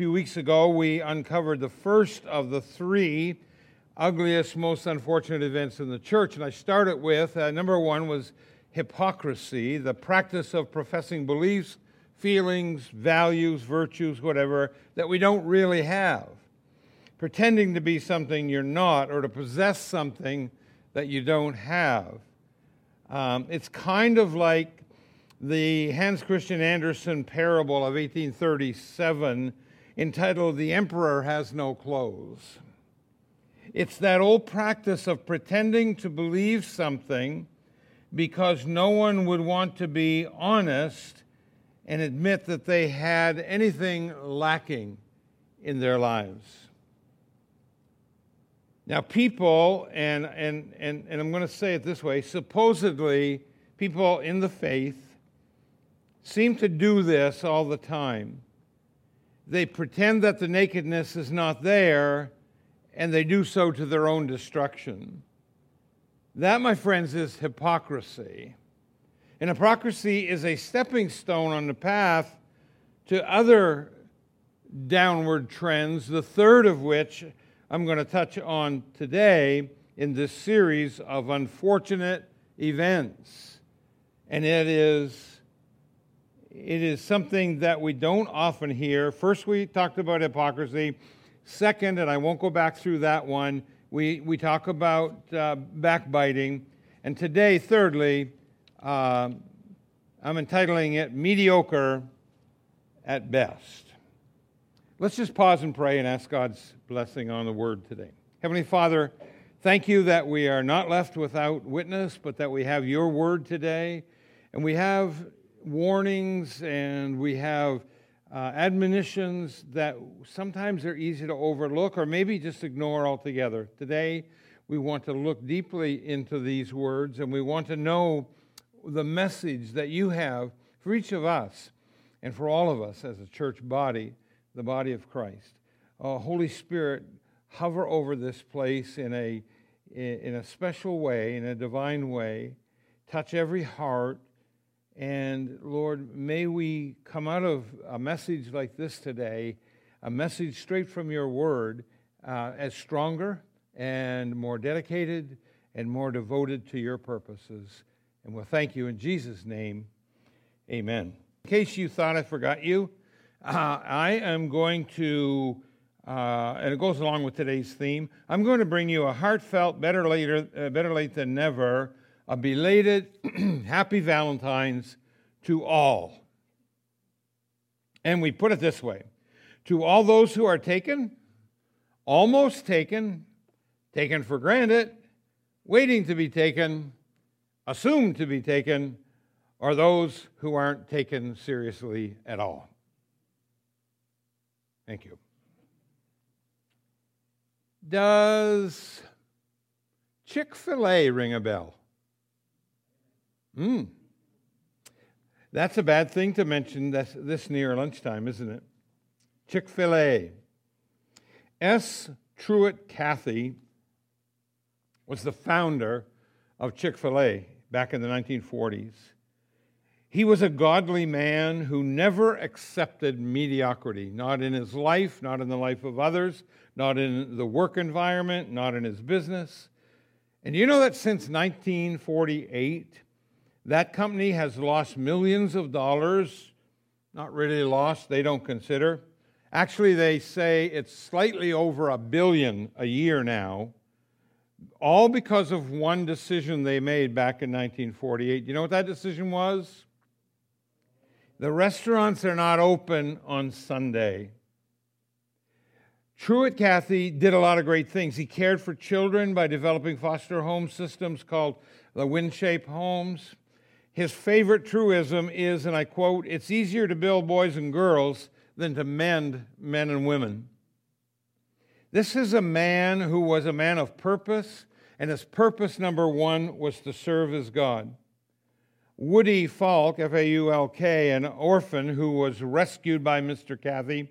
few weeks ago, we uncovered the first of the three ugliest, most unfortunate events in the church. And I started with uh, number one was hypocrisy, the practice of professing beliefs, feelings, values, virtues, whatever, that we don't really have. Pretending to be something you're not or to possess something that you don't have. Um, it's kind of like the Hans Christian Andersen parable of 1837 entitled The Emperor Has No Clothes. It's that old practice of pretending to believe something because no one would want to be honest and admit that they had anything lacking in their lives. Now, people, and, and, and, and I'm going to say it this way supposedly, people in the faith seem to do this all the time. They pretend that the nakedness is not there, and they do so to their own destruction. That, my friends, is hypocrisy. And hypocrisy is a stepping stone on the path to other downward trends, the third of which I'm going to touch on today in this series of unfortunate events. And it is it is something that we don't often hear. First, we talked about hypocrisy. Second, and I won't go back through that one, we, we talk about uh, backbiting. And today, thirdly, uh, I'm entitling it Mediocre at Best. Let's just pause and pray and ask God's blessing on the word today. Heavenly Father, thank you that we are not left without witness, but that we have your word today. And we have warnings and we have uh, admonitions that sometimes are easy to overlook or maybe just ignore altogether. Today, we want to look deeply into these words and we want to know the message that you have for each of us and for all of us as a church body, the body of Christ. Uh, Holy Spirit, hover over this place in a, in a special way, in a divine way. Touch every heart and Lord, may we come out of a message like this today, a message straight from your word, uh, as stronger and more dedicated and more devoted to your purposes. And we'll thank you in Jesus' name. Amen. In case you thought I forgot you, uh, I am going to, uh, and it goes along with today's theme, I'm going to bring you a heartfelt, better, later, uh, better late than never a belated happy Valentine's to all. And we put it this way to all those who are taken, almost taken, taken for granted, waiting to be taken, assumed to be taken, or those who aren't taken seriously at all. Thank you. Does Chick fil A ring a bell? Hmm. That's a bad thing to mention this, this near lunchtime, isn't it? Chick fil A. S. Truett Cathy was the founder of Chick fil A back in the 1940s. He was a godly man who never accepted mediocrity, not in his life, not in the life of others, not in the work environment, not in his business. And you know that since 1948, that company has lost millions of dollars. Not really lost, they don't consider. Actually, they say it's slightly over a billion a year now, all because of one decision they made back in 1948. You know what that decision was? The restaurants are not open on Sunday. Truett Cathy did a lot of great things. He cared for children by developing foster home systems called the WinShape Homes. His favorite truism is, and I quote, it's easier to build boys and girls than to mend men and women. This is a man who was a man of purpose, and his purpose, number one, was to serve his God. Woody Faulk, F A U L K, an orphan who was rescued by Mr. Cathy,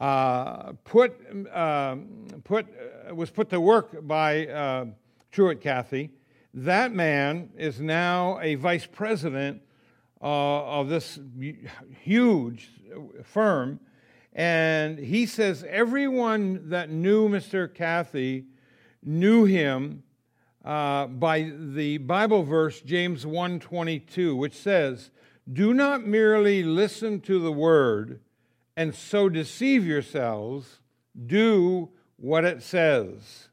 uh, put, uh, put, was put to work by uh, Truett Cathy that man is now a vice president uh, of this huge firm, And he says everyone that knew Mr. Cathy knew him uh, by the Bible verse James 1:22, which says, "Do not merely listen to the word and so deceive yourselves. Do what it says."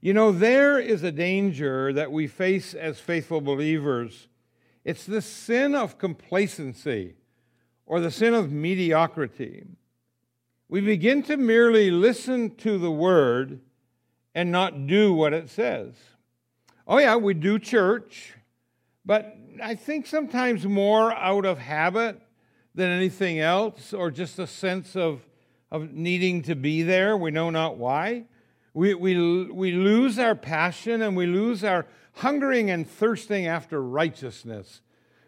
You know, there is a danger that we face as faithful believers. It's the sin of complacency or the sin of mediocrity. We begin to merely listen to the word and not do what it says. Oh, yeah, we do church, but I think sometimes more out of habit than anything else, or just a sense of, of needing to be there. We know not why. We, we, we lose our passion and we lose our hungering and thirsting after righteousness.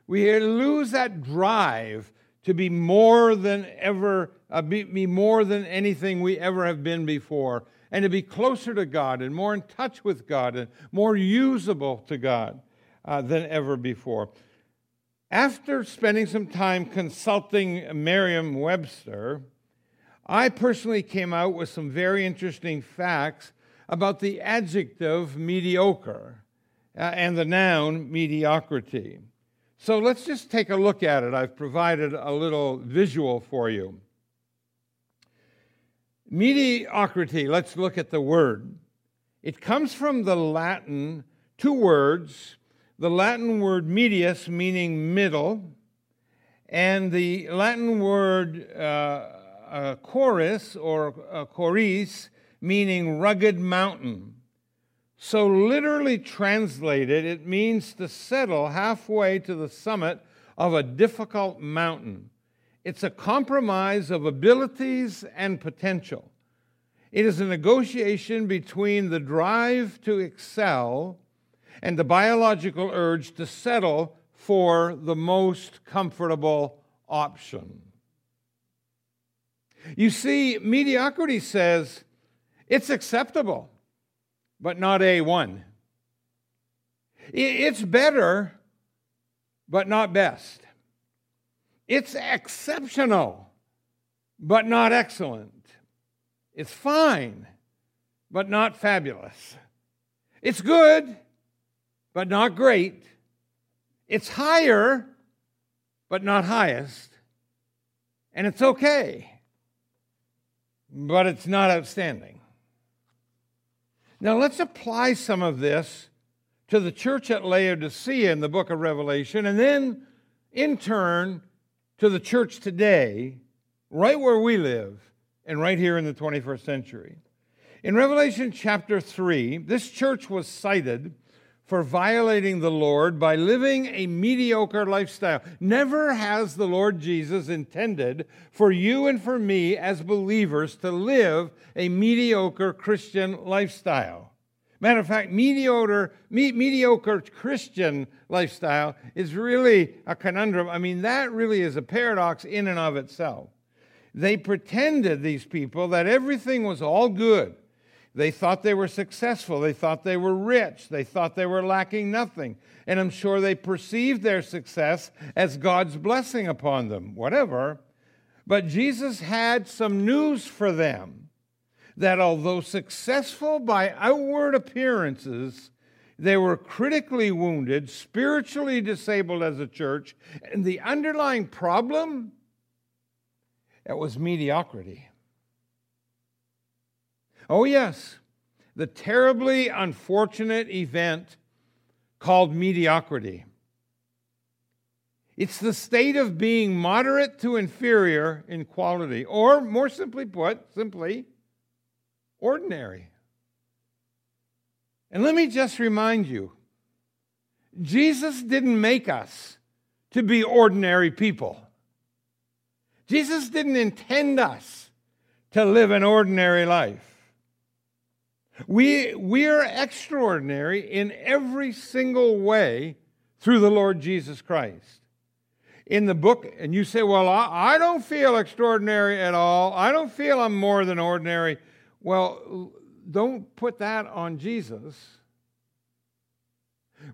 We lose that drive to be more than ever, uh, be, be more than anything we ever have been before and to be closer to God and more in touch with God and more usable to God uh, than ever before. After spending some time consulting Merriam Webster, I personally came out with some very interesting facts about the adjective mediocre uh, and the noun mediocrity. So let's just take a look at it. I've provided a little visual for you. Mediocrity, let's look at the word. It comes from the Latin, two words. The Latin word medius, meaning middle, and the Latin word uh, uh, chorus or uh, choris, meaning rugged mountain. So, literally translated, it means to settle halfway to the summit of a difficult mountain. It's a compromise of abilities and potential. It is a negotiation between the drive to excel and the biological urge to settle for the most comfortable option. You see, mediocrity says it's acceptable, but not A1. It's better, but not best. It's exceptional, but not excellent. It's fine, but not fabulous. It's good, but not great. It's higher, but not highest. And it's okay, but it's not outstanding. Now let's apply some of this to the church at Laodicea in the book of Revelation, and then in turn to the church today, right where we live, and right here in the 21st century. In Revelation chapter 3, this church was cited for violating the Lord by living a mediocre lifestyle. Never has the Lord Jesus intended for you and for me as believers to live a mediocre Christian lifestyle. Matter of fact, mediocre, me, mediocre Christian lifestyle is really a conundrum. I mean, that really is a paradox in and of itself. They pretended, these people, that everything was all good. They thought they were successful. They thought they were rich. They thought they were lacking nothing. And I'm sure they perceived their success as God's blessing upon them, whatever. But Jesus had some news for them that although successful by outward appearances, they were critically wounded, spiritually disabled as a church, and the underlying problem it was mediocrity. Oh yes, the terribly unfortunate event called mediocrity. It's the state of being moderate to inferior in quality, or more simply put, simply ordinary. And let me just remind you Jesus didn't make us to be ordinary people. Jesus didn't intend us to live an ordinary life. We, we are extraordinary in every single way through the Lord Jesus Christ. In the book, and you say, Well, I, I don't feel extraordinary at all. I don't feel I'm more than ordinary. Well, don't put that on Jesus.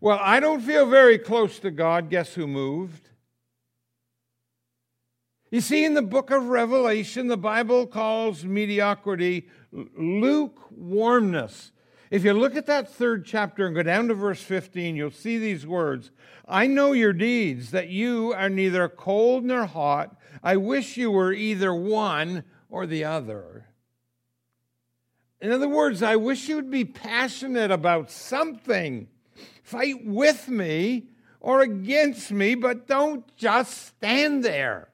Well, I don't feel very close to God. Guess who moved? You see, in the book of Revelation, the Bible calls mediocrity lukewarmness. If you look at that third chapter and go down to verse 15, you'll see these words I know your deeds, that you are neither cold nor hot. I wish you were either one or the other. In other words, I wish you'd be passionate about something. Fight with me or against me, but don't just stand there.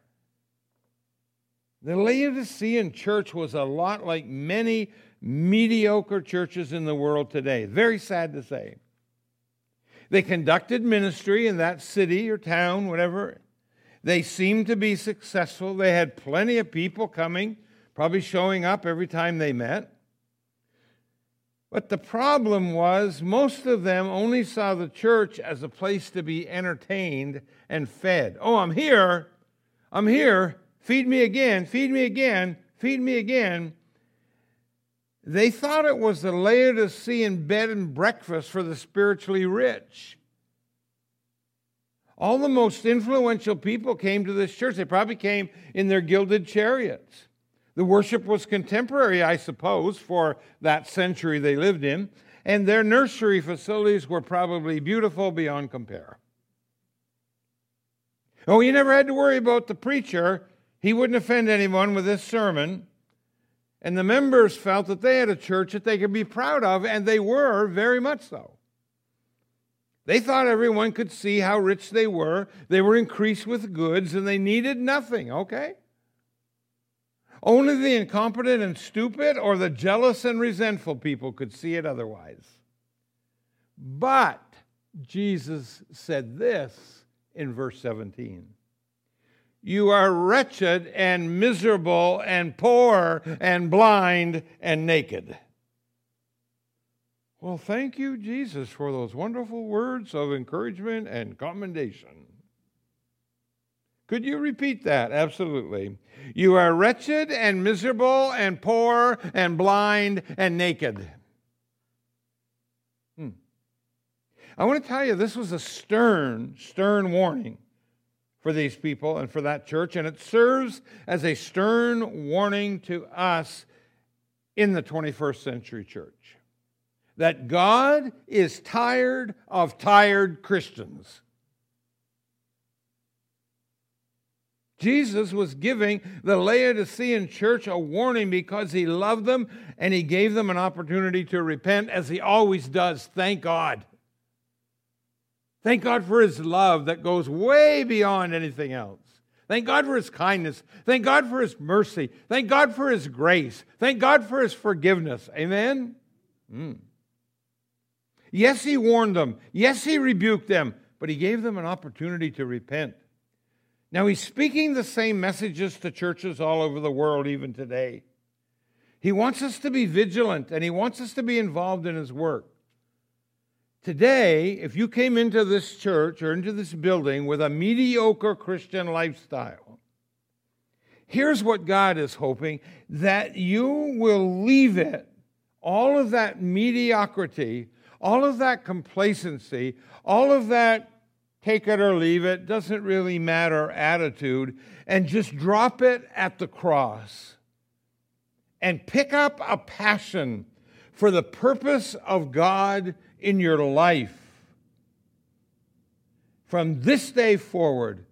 The Laodicean church was a lot like many mediocre churches in the world today. Very sad to say. They conducted ministry in that city or town, whatever. They seemed to be successful. They had plenty of people coming, probably showing up every time they met. But the problem was, most of them only saw the church as a place to be entertained and fed. Oh, I'm here. I'm here. Feed me again, feed me again, feed me again. They thought it was the Laodicean bed and breakfast for the spiritually rich. All the most influential people came to this church. They probably came in their gilded chariots. The worship was contemporary, I suppose, for that century they lived in, and their nursery facilities were probably beautiful beyond compare. Oh, you never had to worry about the preacher he wouldn't offend anyone with this sermon. And the members felt that they had a church that they could be proud of, and they were very much so. They thought everyone could see how rich they were. They were increased with goods, and they needed nothing, okay? Only the incompetent and stupid or the jealous and resentful people could see it otherwise. But Jesus said this in verse 17 you are wretched and miserable and poor and blind and naked. Well, thank you, Jesus, for those wonderful words of encouragement and commendation. Could you repeat that? Absolutely. You are wretched and miserable and poor and blind and naked. Hmm. I want to tell you, this was a stern, stern warning for these people and for that church, and it serves as a stern warning to us in the 21st century church that God is tired of tired Christians. Jesus was giving the Laodicean church a warning because he loved them and he gave them an opportunity to repent, as he always does. Thank God. Thank God for his love that goes way beyond anything else. Thank God for his kindness. Thank God for his mercy. Thank God for his grace. Thank God for his forgiveness. Amen? Mm. Yes, he warned them. Yes, he rebuked them, but he gave them an opportunity to repent. Now, he's speaking the same messages to churches all over the world, even today. He wants us to be vigilant and he wants us to be involved in his work. Today, if you came into this church or into this building with a mediocre Christian lifestyle, here's what God is hoping that you will leave it, all of that mediocrity, all of that complacency, all of that take it or leave it, doesn't really matter attitude, and just drop it at the cross and pick up a passion for the purpose of God in your life from this day forward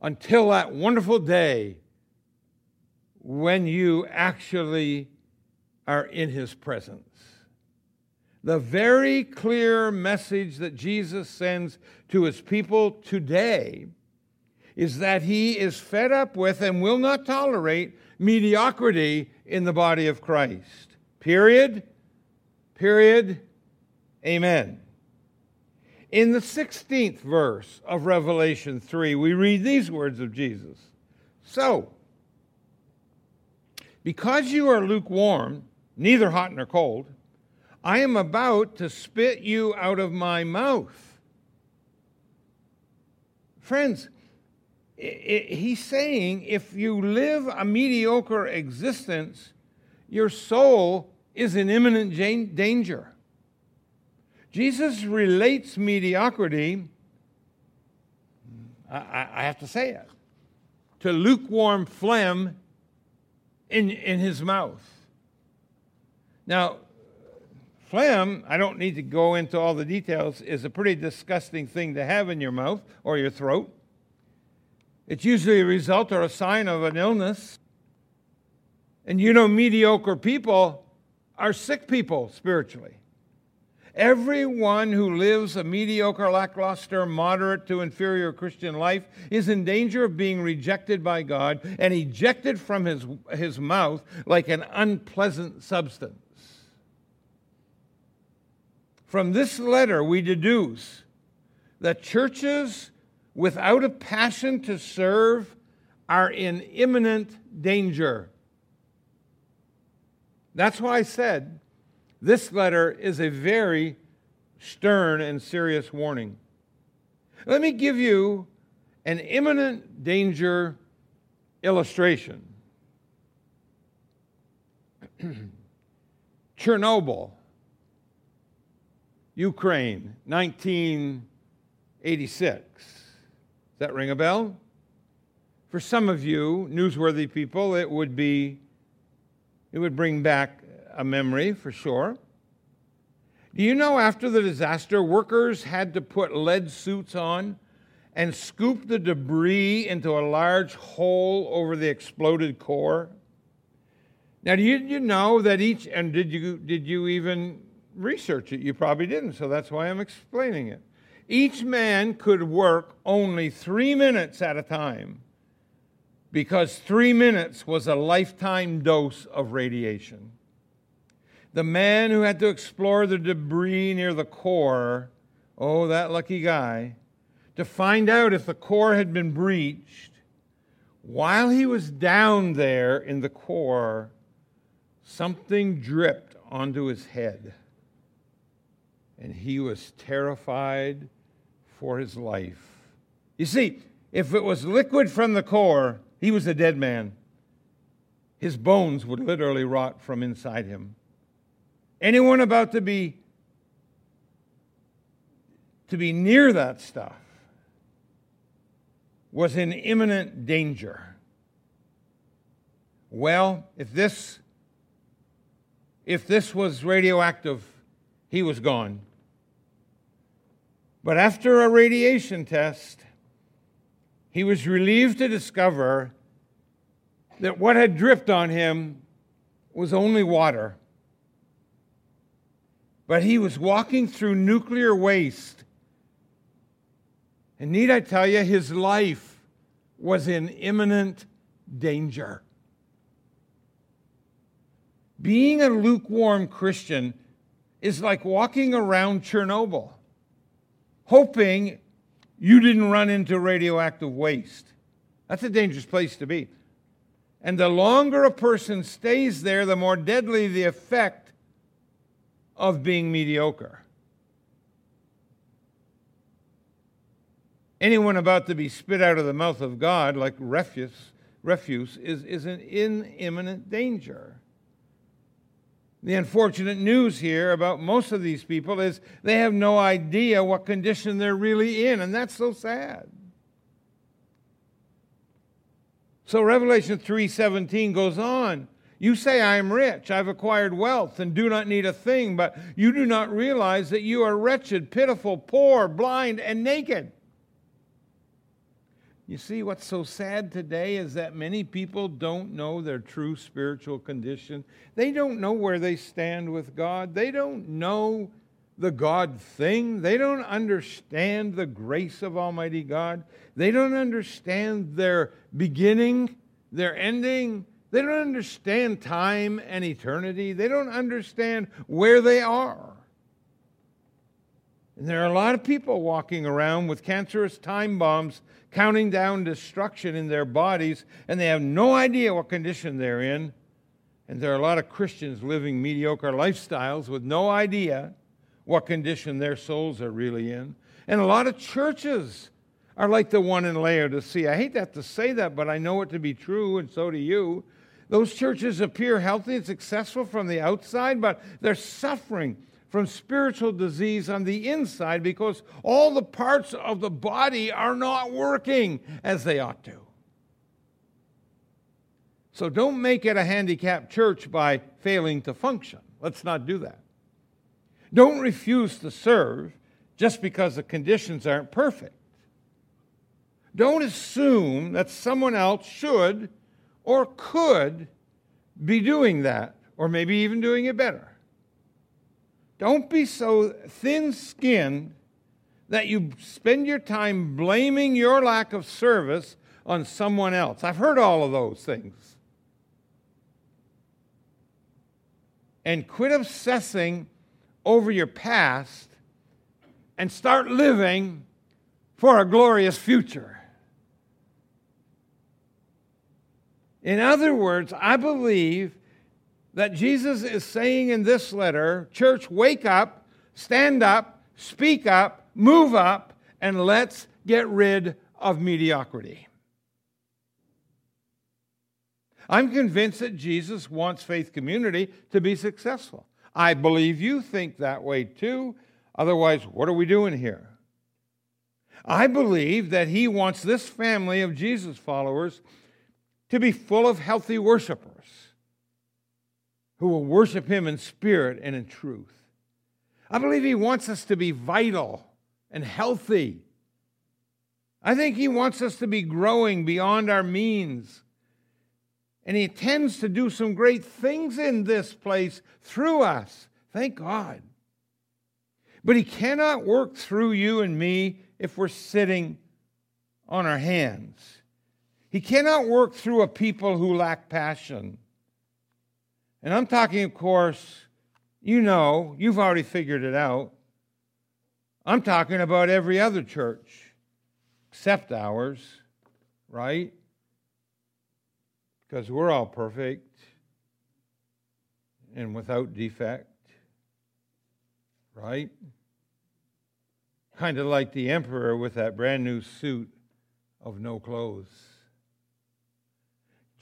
until that wonderful day when you actually are in his presence. The very clear message that Jesus sends to his people today is that he is fed up with and will not tolerate mediocrity in the body of Christ. Period. Period. Amen. In the 16th verse of Revelation 3, we read these words of Jesus So, because you are lukewarm, neither hot nor cold, I am about to spit you out of my mouth. Friends, he's saying if you live a mediocre existence, your soul is in imminent danger. Jesus relates mediocrity, I, I have to say it, to lukewarm phlegm in, in his mouth. Now, phlegm, I don't need to go into all the details, is a pretty disgusting thing to have in your mouth or your throat. It's usually a result or a sign of an illness. And you know, mediocre people are sick people spiritually. Everyone who lives a mediocre, lackluster, moderate to inferior Christian life is in danger of being rejected by God and ejected from his, his mouth like an unpleasant substance. From this letter, we deduce that churches without a passion to serve are in imminent danger. That's why I said this letter is a very stern and serious warning. Let me give you an imminent danger illustration. Chernobyl, Ukraine, 1986. Does that ring a bell? For some of you, newsworthy people, it would be it would bring back a memory for sure. Do you know after the disaster, workers had to put lead suits on and scoop the debris into a large hole over the exploded core? Now, do you, you know that each, and did you, did you even research it? You probably didn't, so that's why I'm explaining it. Each man could work only three minutes at a time because three minutes was a lifetime dose of radiation. The man who had to explore the debris near the core, oh, that lucky guy, to find out if the core had been breached, while he was down there in the core, something dripped onto his head. And he was terrified for his life. You see, if it was liquid from the core, he was a dead man. His bones would literally rot from inside him. Anyone about to be to be near that stuff was in imminent danger. Well, if this if this was radioactive, he was gone. But after a radiation test, he was relieved to discover that what had dripped on him was only water. But he was walking through nuclear waste. And need I tell you, his life was in imminent danger. Being a lukewarm Christian is like walking around Chernobyl, hoping you didn't run into radioactive waste. That's a dangerous place to be. And the longer a person stays there, the more deadly the effect of being mediocre. Anyone about to be spit out of the mouth of God, like refuse, refuse is, is in imminent danger. The unfortunate news here about most of these people is they have no idea what condition they're really in, and that's so sad. So Revelation 3:17 goes on. You say I am rich, I've acquired wealth and do not need a thing, but you do not realize that you are wretched, pitiful, poor, blind and naked. You see, what's so sad today is that many people don't know their true spiritual condition. They don't know where they stand with God. They don't know the God thing. They don't understand the grace of Almighty God. They don't understand their beginning, their ending. They don't understand time and eternity. They don't understand where they are. And there are a lot of people walking around with cancerous time bombs counting down destruction in their bodies, and they have no idea what condition they're in. And there are a lot of Christians living mediocre lifestyles with no idea what condition their souls are really in. And a lot of churches are like the one in Laodicea. I hate that to say that, but I know it to be true, and so do you. Those churches appear healthy and successful from the outside, but they're suffering from spiritual disease on the inside because all the parts of the body are not working as they ought to. So don't make it a handicapped church by failing to function. Let's not do that. Don't refuse to serve just because the conditions aren't perfect. Don't assume that someone else should or could be doing that, or maybe even doing it better. Don't be so thin skinned that you spend your time blaming your lack of service on someone else. I've heard all of those things. And quit obsessing over your past and start living for a glorious future. In other words, I believe that Jesus is saying in this letter church, wake up, stand up, speak up, move up, and let's get rid of mediocrity. I'm convinced that Jesus wants faith community to be successful. I believe you think that way too. Otherwise, what are we doing here? I believe that he wants this family of Jesus followers to be full of healthy worshipers who will worship him in spirit and in truth. I believe he wants us to be vital and healthy. I think he wants us to be growing beyond our means. And he intends to do some great things in this place through us. Thank God. But he cannot work through you and me if we're sitting on our hands. He cannot work through a people who lack passion. And I'm talking, of course, you know, you've already figured it out. I'm talking about every other church except ours, right? Because we're all perfect and without defect, right? Kind of like the emperor with that brand new suit of no clothes.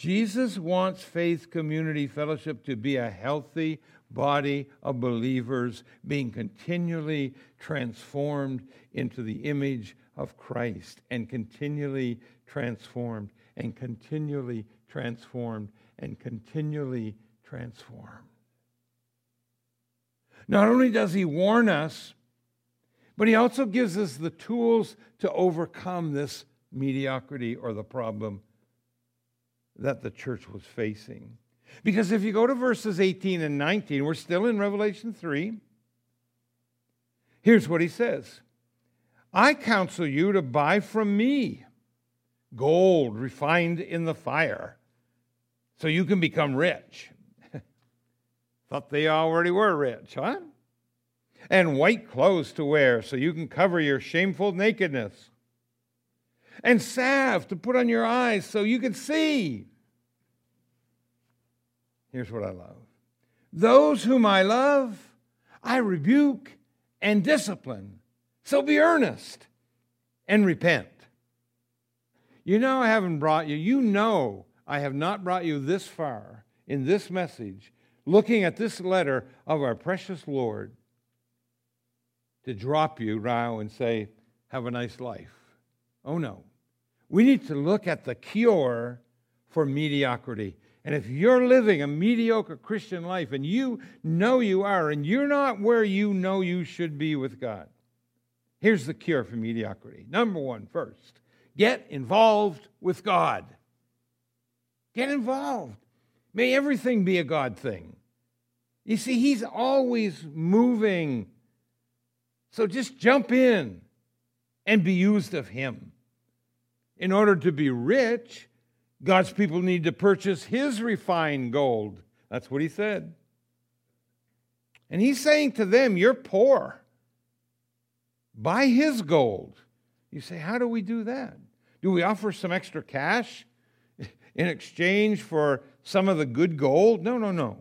Jesus wants faith community fellowship to be a healthy body of believers being continually transformed into the image of Christ and continually transformed and continually transformed and continually transformed. Not only does he warn us, but he also gives us the tools to overcome this mediocrity or the problem that the church was facing. Because if you go to verses 18 and 19, we're still in Revelation 3. Here's what he says I counsel you to buy from me gold refined in the fire so you can become rich. Thought they already were rich, huh? And white clothes to wear so you can cover your shameful nakedness. And salve to put on your eyes so you can see. Here's what I love those whom I love, I rebuke and discipline. So be earnest and repent. You know, I haven't brought you, you know, I have not brought you this far in this message, looking at this letter of our precious Lord, to drop you now and say, Have a nice life. Oh no. We need to look at the cure for mediocrity. And if you're living a mediocre Christian life and you know you are, and you're not where you know you should be with God, here's the cure for mediocrity. Number one, first, get involved with God. Get involved. May everything be a God thing. You see, He's always moving. So just jump in and be used of Him. In order to be rich, God's people need to purchase his refined gold. That's what he said. And he's saying to them, You're poor. Buy his gold. You say, How do we do that? Do we offer some extra cash in exchange for some of the good gold? No, no, no.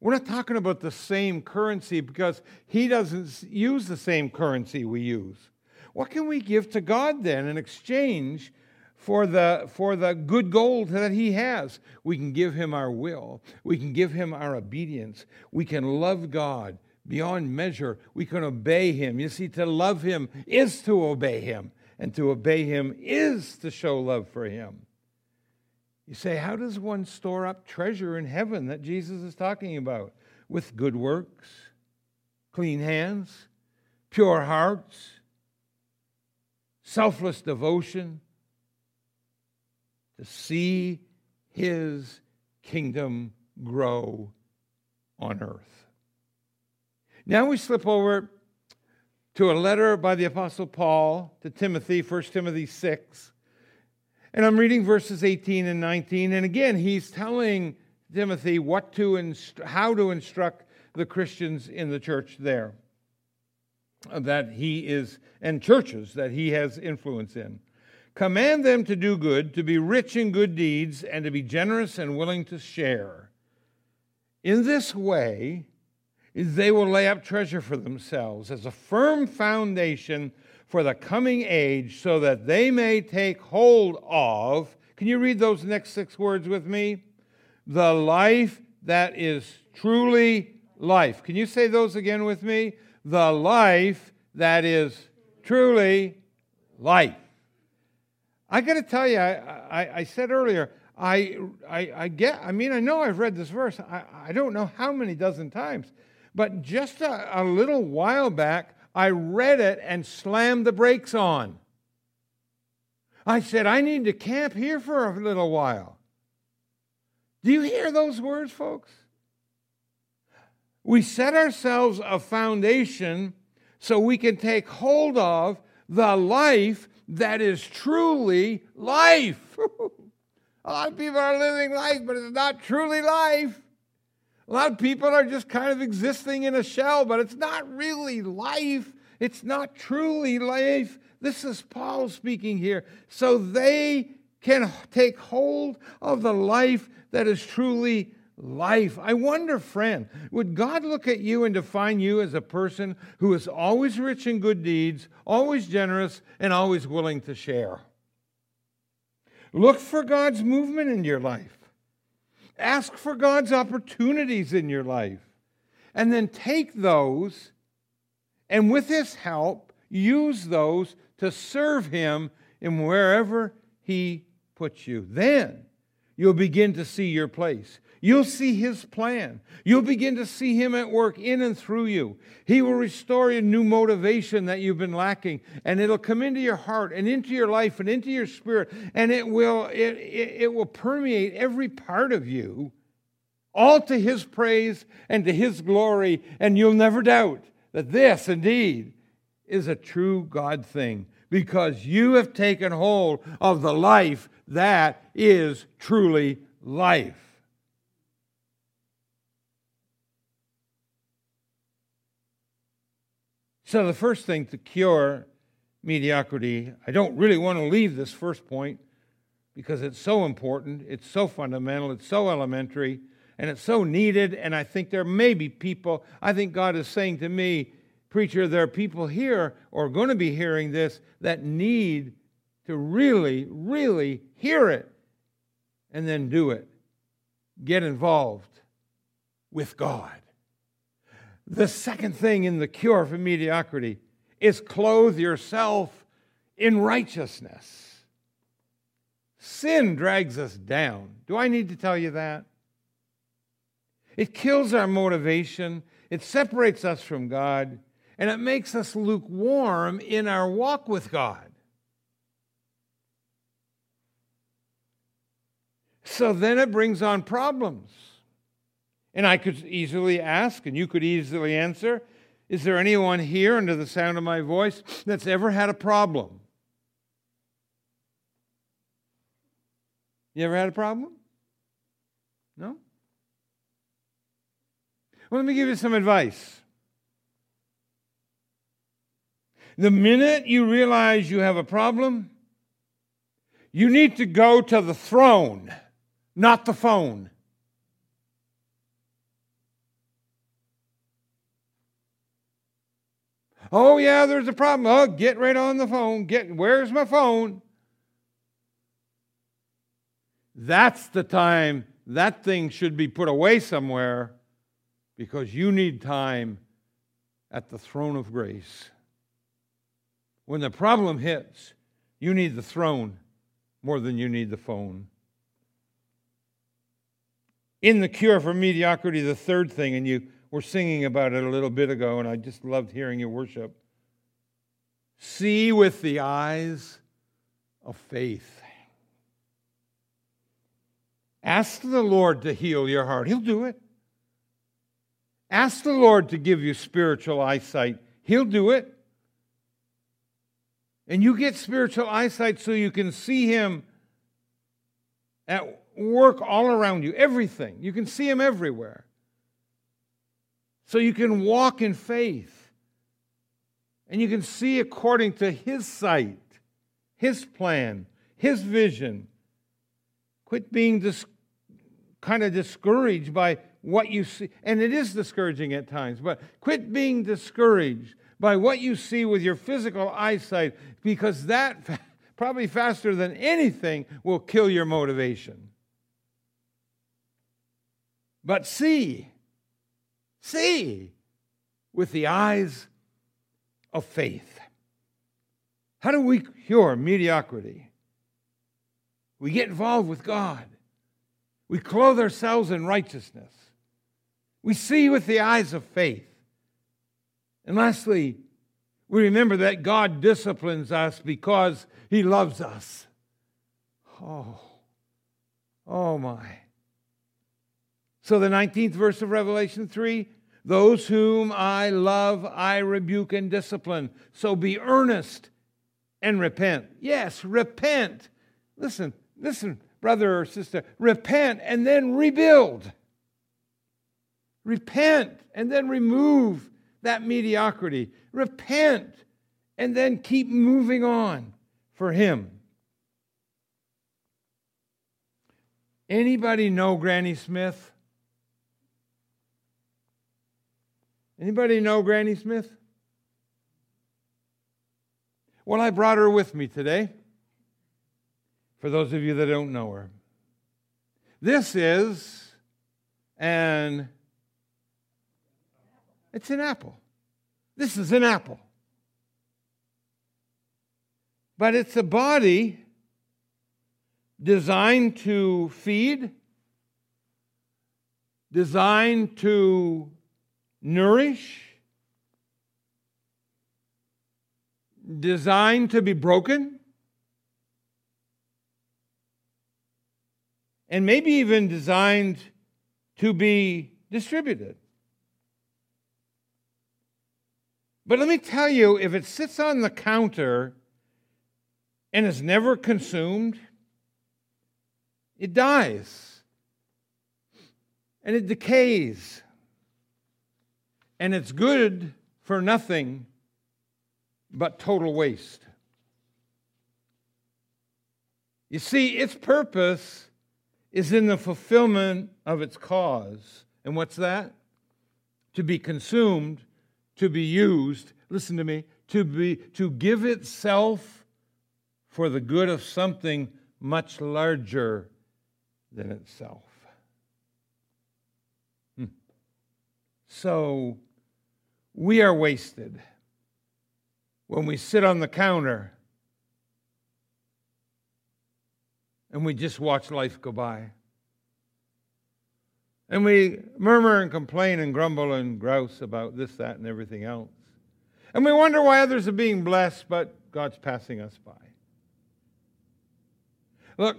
We're not talking about the same currency because he doesn't use the same currency we use. What can we give to God then in exchange for the, for the good gold that he has. We can give him our will. We can give him our obedience. We can love God beyond measure. We can obey him. You see, to love him is to obey him, and to obey him is to show love for him. You say, how does one store up treasure in heaven that Jesus is talking about? With good works, clean hands, pure hearts, selfless devotion to see his kingdom grow on earth. Now we slip over to a letter by the Apostle Paul to Timothy, 1 Timothy 6. And I'm reading verses 18 and 19. And again, he's telling Timothy what to inst- how to instruct the Christians in the church there that he is, and churches that he has influence in. Command them to do good, to be rich in good deeds, and to be generous and willing to share. In this way, they will lay up treasure for themselves as a firm foundation for the coming age, so that they may take hold of. Can you read those next six words with me? The life that is truly life. Can you say those again with me? The life that is truly life. I got to tell you, I, I, I, said earlier, I, I, I, get, I mean, I know I've read this verse, I, I don't know how many dozen times, but just a, a little while back, I read it and slammed the brakes on. I said, I need to camp here for a little while. Do you hear those words, folks? We set ourselves a foundation so we can take hold of the life that is truly life. a lot of people are living life, but it's not truly life. A lot of people are just kind of existing in a shell, but it's not really life. It's not truly life. This is Paul speaking here. So they can take hold of the life that is truly life. I wonder, friend, would God look at you and define you as a person who is always rich in good deeds, always generous, and always willing to share? Look for God's movement in your life. Ask for God's opportunities in your life. And then take those and, with His help, use those to serve Him in wherever He puts you. Then you'll begin to see your place. You'll see His plan. You'll begin to see Him at work in and through you. He will restore a new motivation that you've been lacking, and it'll come into your heart and into your life and into your spirit, and it will, it, it, it will permeate every part of you, all to His praise and to His glory, and you'll never doubt that this indeed is a true God thing because you have taken hold of the life that is truly life. So, the first thing to cure mediocrity, I don't really want to leave this first point because it's so important, it's so fundamental, it's so elementary, and it's so needed. And I think there may be people, I think God is saying to me, Preacher, there are people here or going to be hearing this that need to really, really hear it and then do it. Get involved with God. The second thing in the cure for mediocrity is clothe yourself in righteousness. Sin drags us down. Do I need to tell you that? It kills our motivation, it separates us from God, and it makes us lukewarm in our walk with God. So then it brings on problems. And I could easily ask, and you could easily answer Is there anyone here under the sound of my voice that's ever had a problem? You ever had a problem? No? Well, let me give you some advice. The minute you realize you have a problem, you need to go to the throne, not the phone. Oh, yeah, there's a problem. Oh, get right on the phone. Get where's my phone? That's the time that thing should be put away somewhere because you need time at the throne of grace. When the problem hits, you need the throne more than you need the phone. In the cure for mediocrity, the third thing, and you were singing about it a little bit ago, and I just loved hearing your worship. See with the eyes of faith. Ask the Lord to heal your heart. He'll do it. Ask the Lord to give you spiritual eyesight. He'll do it. And you get spiritual eyesight so you can see Him at work all around you, everything. You can see Him everywhere. So you can walk in faith. And you can see according to His sight, His plan, His vision. Quit being dis- kind of discouraged by what you see. And it is discouraging at times, but quit being discouraged by what you see with your physical eyesight because that probably faster than anything will kill your motivation. But see, see with the eyes of faith. How do we cure mediocrity? We get involved with God. We clothe ourselves in righteousness. We see with the eyes of faith. And lastly, we remember that God disciplines us because He loves us. Oh, oh my. So, the 19th verse of Revelation 3 those whom I love, I rebuke and discipline. So be earnest and repent. Yes, repent. Listen, listen, brother or sister, repent and then rebuild. Repent and then remove that mediocrity. Repent and then keep moving on for Him. Anybody know Granny Smith? Anybody know Granny Smith? Well, I brought her with me today. For those of you that don't know her, this is an it's an apple. This is an apple. But it's a body designed to feed, designed to nourish, designed to be broken, and maybe even designed to be distributed. But let me tell you if it sits on the counter and is never consumed, it dies and it decays and it's good for nothing but total waste. You see, its purpose is in the fulfillment of its cause. And what's that? To be consumed to be used, listen to me, to be to give itself for the good of something much larger than itself. Hmm. So we are wasted when we sit on the counter and we just watch life go by. And we murmur and complain and grumble and grouse about this, that, and everything else. And we wonder why others are being blessed, but God's passing us by. Look,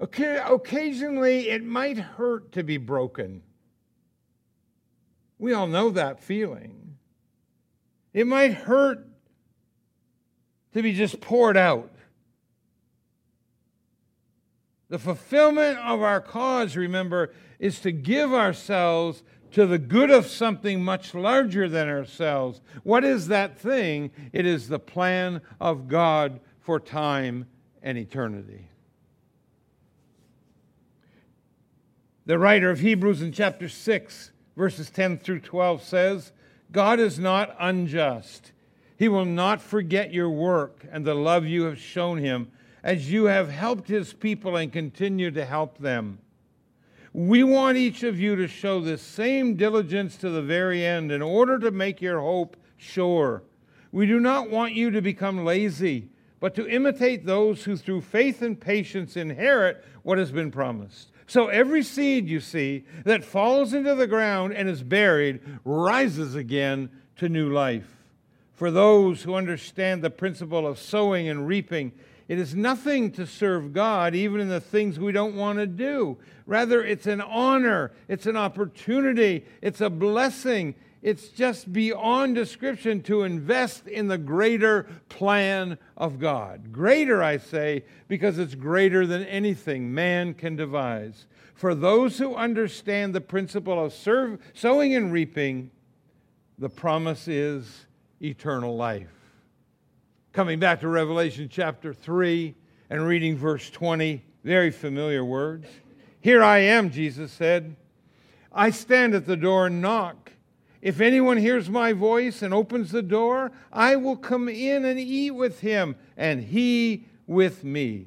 occasionally it might hurt to be broken. We all know that feeling. It might hurt to be just poured out. The fulfillment of our cause, remember, is to give ourselves to the good of something much larger than ourselves. What is that thing? It is the plan of God for time and eternity. The writer of Hebrews in chapter 6, verses 10 through 12 says, God is not unjust. He will not forget your work and the love you have shown him as you have helped his people and continue to help them. We want each of you to show the same diligence to the very end in order to make your hope sure. We do not want you to become lazy, but to imitate those who through faith and patience inherit what has been promised. So every seed you see that falls into the ground and is buried rises again to new life. For those who understand the principle of sowing and reaping, it is nothing to serve God, even in the things we don't want to do. Rather, it's an honor, it's an opportunity, it's a blessing. It's just beyond description to invest in the greater plan of God. Greater, I say, because it's greater than anything man can devise. For those who understand the principle of serve, sowing and reaping, the promise is eternal life. Coming back to Revelation chapter 3 and reading verse 20, very familiar words. Here I am, Jesus said. I stand at the door and knock. If anyone hears my voice and opens the door, I will come in and eat with him, and he with me.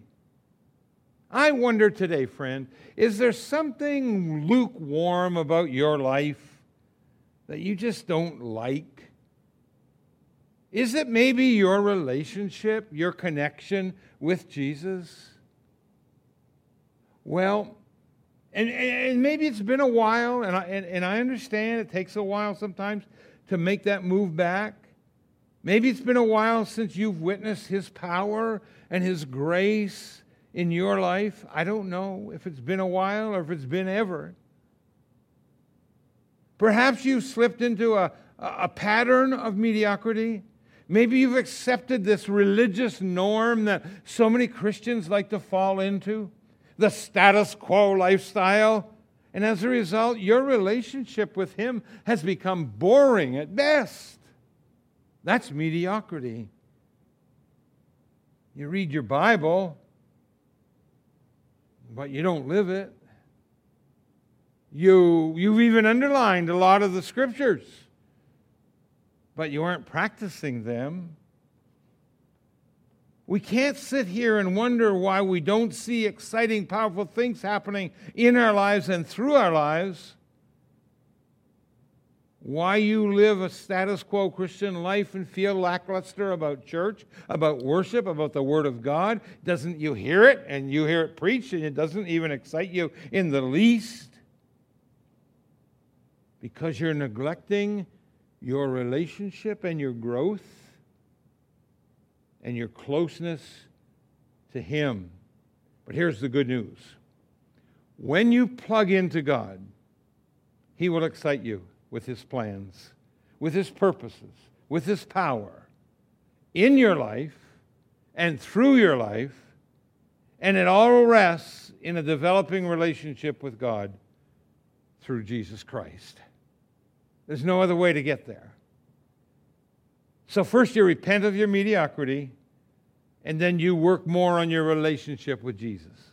I wonder today, friend, is there something lukewarm about your life that you just don't like? Is it maybe your relationship, your connection with Jesus? Well, and, and maybe it's been a while, and I, and, and I understand it takes a while sometimes to make that move back. Maybe it's been a while since you've witnessed His power and His grace in your life. I don't know if it's been a while or if it's been ever. Perhaps you've slipped into a, a pattern of mediocrity. Maybe you've accepted this religious norm that so many Christians like to fall into, the status quo lifestyle. And as a result, your relationship with Him has become boring at best. That's mediocrity. You read your Bible, but you don't live it. You, you've even underlined a lot of the scriptures but you aren't practicing them. We can't sit here and wonder why we don't see exciting, powerful things happening in our lives and through our lives. Why you live a status quo Christian life and feel lackluster about church, about worship, about the Word of God. Doesn't you hear it and you hear it preached and it doesn't even excite you in the least? Because you're neglecting your relationship and your growth and your closeness to Him. But here's the good news when you plug into God, He will excite you with His plans, with His purposes, with His power in your life and through your life. And it all rests in a developing relationship with God through Jesus Christ. There's no other way to get there. So, first you repent of your mediocrity, and then you work more on your relationship with Jesus.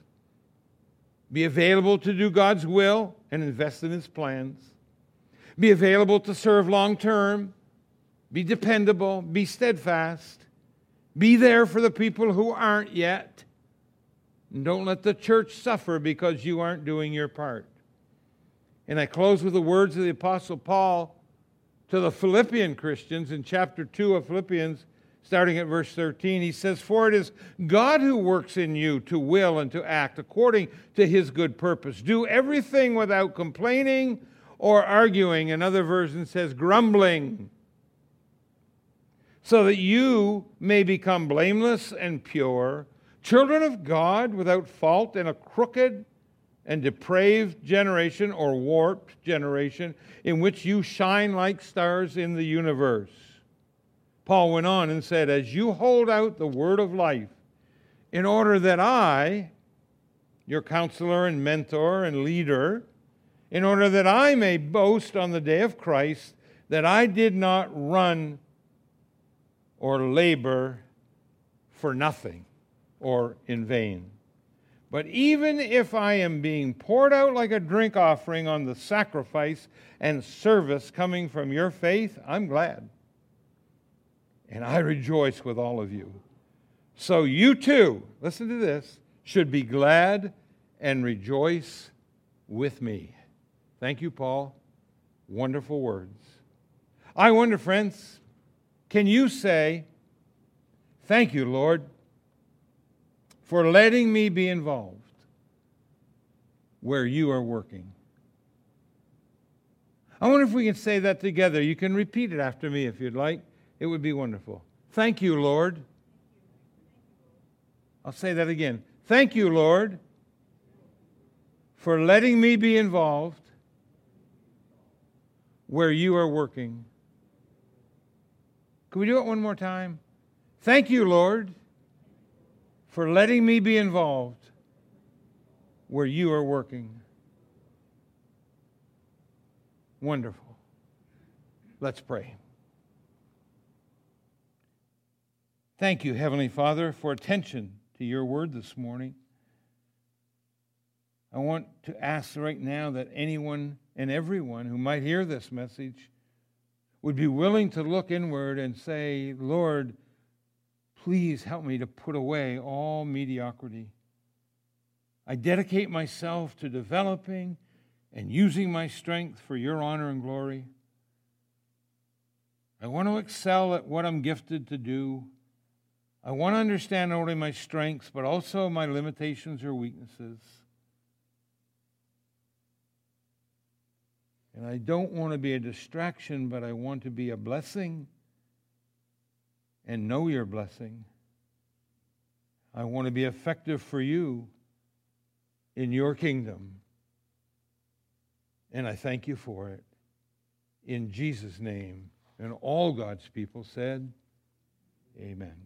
Be available to do God's will and invest in His plans. Be available to serve long term. Be dependable. Be steadfast. Be there for the people who aren't yet. And don't let the church suffer because you aren't doing your part. And I close with the words of the Apostle Paul to the Philippian Christians in chapter 2 of Philippians, starting at verse 13. He says, For it is God who works in you to will and to act according to his good purpose. Do everything without complaining or arguing. Another version says, grumbling. So that you may become blameless and pure, children of God without fault in a crooked and depraved generation or warped generation in which you shine like stars in the universe. Paul went on and said, As you hold out the word of life, in order that I, your counselor and mentor and leader, in order that I may boast on the day of Christ that I did not run or labor for nothing or in vain. But even if I am being poured out like a drink offering on the sacrifice and service coming from your faith, I'm glad. And I rejoice with all of you. So you too, listen to this, should be glad and rejoice with me. Thank you, Paul. Wonderful words. I wonder, friends, can you say, Thank you, Lord? For letting me be involved where you are working. I wonder if we can say that together. You can repeat it after me if you'd like. It would be wonderful. Thank you, Lord. I'll say that again. Thank you, Lord, for letting me be involved where you are working. Can we do it one more time? Thank you, Lord, for letting me be involved where you are working. Wonderful. Let's pray. Thank you, Heavenly Father, for attention to your word this morning. I want to ask right now that anyone and everyone who might hear this message would be willing to look inward and say, Lord, please help me to put away all mediocrity. I dedicate myself to developing and using my strength for your honor and glory. I want to excel at what I'm gifted to do. I want to understand not only my strengths, but also my limitations or weaknesses. And I don't want to be a distraction, but I want to be a blessing and know your blessing. I want to be effective for you in your kingdom. And I thank you for it. In Jesus' name. And all God's people said, Amen.